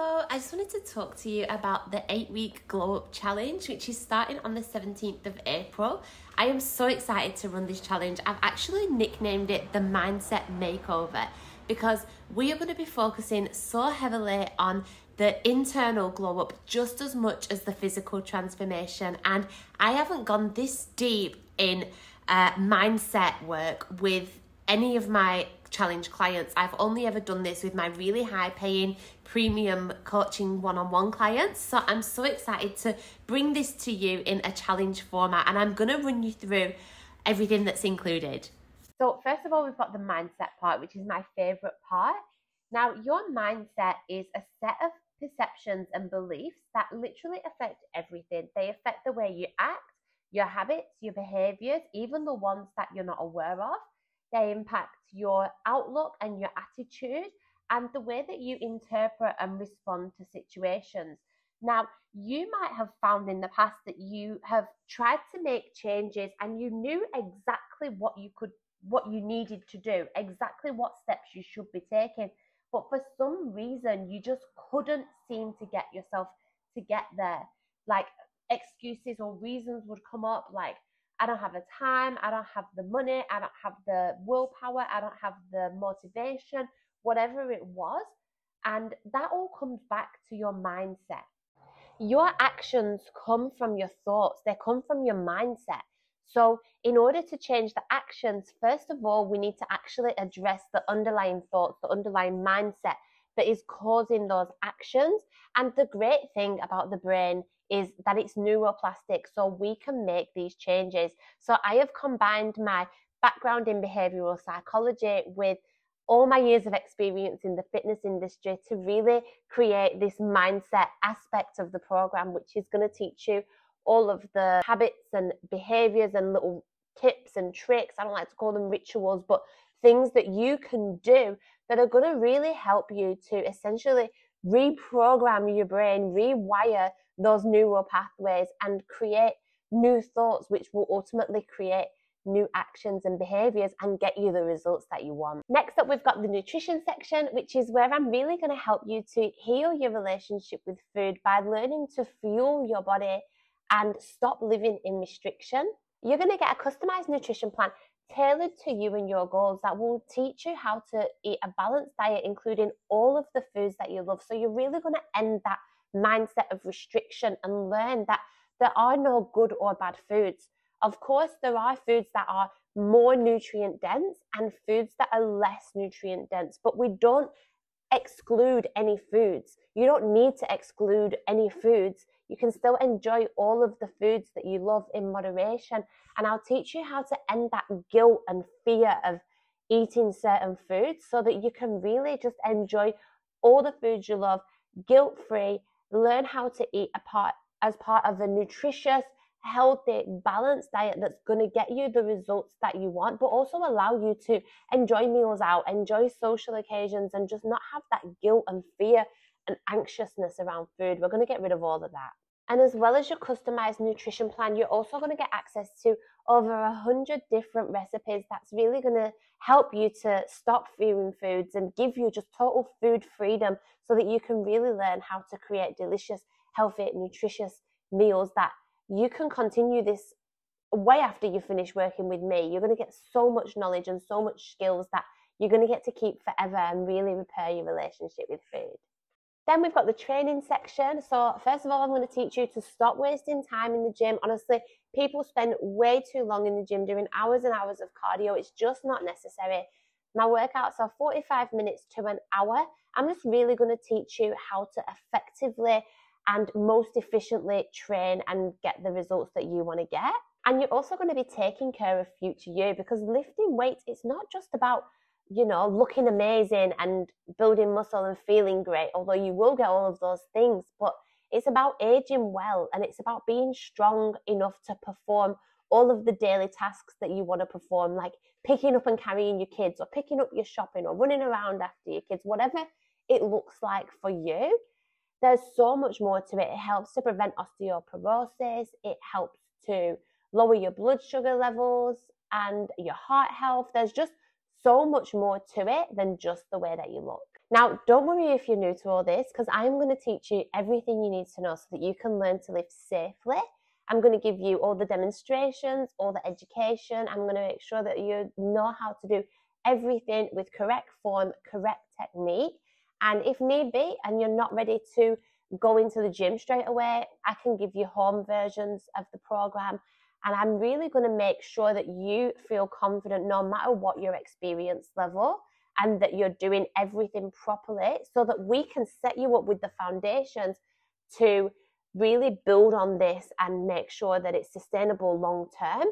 Hello, I just wanted to talk to you about the eight week glow up challenge, which is starting on the 17th of April. I am so excited to run this challenge. I've actually nicknamed it the Mindset Makeover because we are going to be focusing so heavily on the internal glow up just as much as the physical transformation. And I haven't gone this deep in uh, mindset work with any of my challenge clients. I've only ever done this with my really high paying premium coaching one on one clients. So I'm so excited to bring this to you in a challenge format and I'm going to run you through everything that's included. So, first of all, we've got the mindset part, which is my favorite part. Now, your mindset is a set of perceptions and beliefs that literally affect everything. They affect the way you act, your habits, your behaviors, even the ones that you're not aware of. They impact your outlook and your attitude and the way that you interpret and respond to situations. Now, you might have found in the past that you have tried to make changes and you knew exactly what you could what you needed to do, exactly what steps you should be taking. But for some reason, you just couldn't seem to get yourself to get there. Like excuses or reasons would come up, like, I don't have the time, I don't have the money, I don't have the willpower, I don't have the motivation, whatever it was. And that all comes back to your mindset. Your actions come from your thoughts, they come from your mindset. So, in order to change the actions, first of all, we need to actually address the underlying thoughts, the underlying mindset that is causing those actions. And the great thing about the brain is that it's neuroplastic, so we can make these changes. So, I have combined my background in behavioral psychology with all my years of experience in the fitness industry to really create this mindset aspect of the program, which is going to teach you all of the habits and behaviors and little tips and tricks. I don't like to call them rituals, but things that you can do that are going to really help you to essentially reprogram your brain, rewire those neural pathways, and create new thoughts, which will ultimately create new actions and behaviors and get you the results that you want. Next up, we've got the nutrition section, which is where I'm really going to help you to heal your relationship with food by learning to fuel your body and stop living in restriction. You're going to get a customized nutrition plan tailored to you and your goals that will teach you how to eat a balanced diet, including all of the foods that you love. So you're really going to end that mindset of restriction and learn that there are no good or bad foods. Of course, there are foods that are more nutrient dense and foods that are less nutrient dense, but we don't exclude any foods. You don't need to exclude any foods you can still enjoy all of the foods that you love in moderation. And I'll teach you how to end that guilt and fear of eating certain foods so that you can really just enjoy all the foods you love guilt free. Learn how to eat a part, as part of a nutritious, healthy, balanced diet that's going to get you the results that you want, but also allow you to enjoy meals out, enjoy social occasions, and just not have that guilt and fear and anxiousness around food. We're going to get rid of all of that. And as well as your customized nutrition plan, you're also going to get access to over a hundred different recipes that's really going to help you to stop fearing foods and give you just total food freedom so that you can really learn how to create delicious, healthy, nutritious meals that you can continue this way after you finish working with me. You're going to get so much knowledge and so much skills that you're going to get to keep forever and really repair your relationship with food. Then we've got the training section. So, first of all, I'm going to teach you to stop wasting time in the gym. Honestly, people spend way too long in the gym doing hours and hours of cardio. It's just not necessary. My workouts are 45 minutes to an hour. I'm just really going to teach you how to effectively and most efficiently train and get the results that you want to get. And you're also going to be taking care of future you because lifting weights, it's not just about you know, looking amazing and building muscle and feeling great, although you will get all of those things, but it's about aging well and it's about being strong enough to perform all of the daily tasks that you want to perform, like picking up and carrying your kids or picking up your shopping or running around after your kids, whatever it looks like for you. There's so much more to it. It helps to prevent osteoporosis, it helps to lower your blood sugar levels and your heart health. There's just so much more to it than just the way that you look. Now, don't worry if you're new to all this, because I'm going to teach you everything you need to know so that you can learn to live safely. I'm going to give you all the demonstrations, all the education. I'm going to make sure that you know how to do everything with correct form, correct technique. And if need be, and you're not ready to go into the gym straight away, I can give you home versions of the program. And I'm really going to make sure that you feel confident no matter what your experience level and that you're doing everything properly so that we can set you up with the foundations to really build on this and make sure that it's sustainable long term.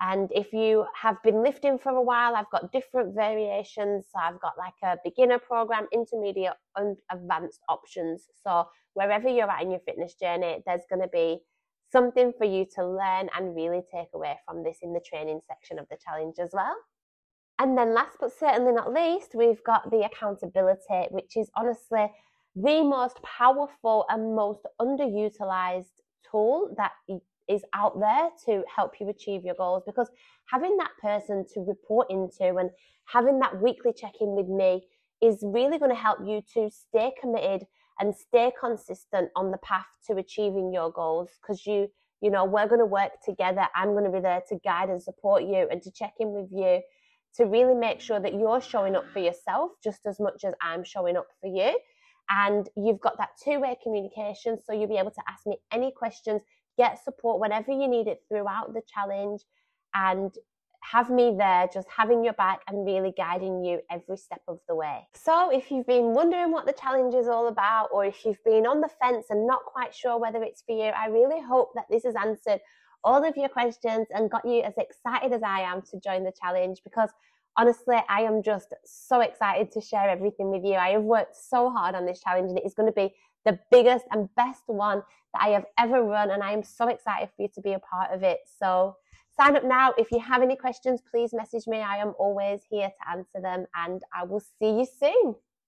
And if you have been lifting for a while, I've got different variations. So I've got like a beginner program, intermediate, and advanced options. So wherever you're at in your fitness journey, there's going to be something for you to learn and really take away from this in the training section of the challenge as well. And then, last but certainly not least, we've got the accountability, which is honestly the most powerful and most underutilized tool that is out there to help you achieve your goals because having that person to report into and having that weekly check in with me is really going to help you to stay committed and stay consistent on the path to achieving your goals because you you know we're going to work together. I'm going to be there to guide and support you and to check in with you to really make sure that you're showing up for yourself just as much as i'm showing up for you. And you've got that two-way communication so you'll be able to ask me any questions get support whenever you need it throughout the challenge and have me there just having your back and really guiding you every step of the way. So, if you've been wondering what the challenge is all about, or if you've been on the fence and not quite sure whether it's for you, I really hope that this has answered all of your questions and got you as excited as I am to join the challenge because honestly, I am just so excited to share everything with you. I have worked so hard on this challenge and it is going to be the biggest and best one that I have ever run. And I am so excited for you to be a part of it. So sign up now. If you have any questions, please message me. I am always here to answer them and I will see you soon.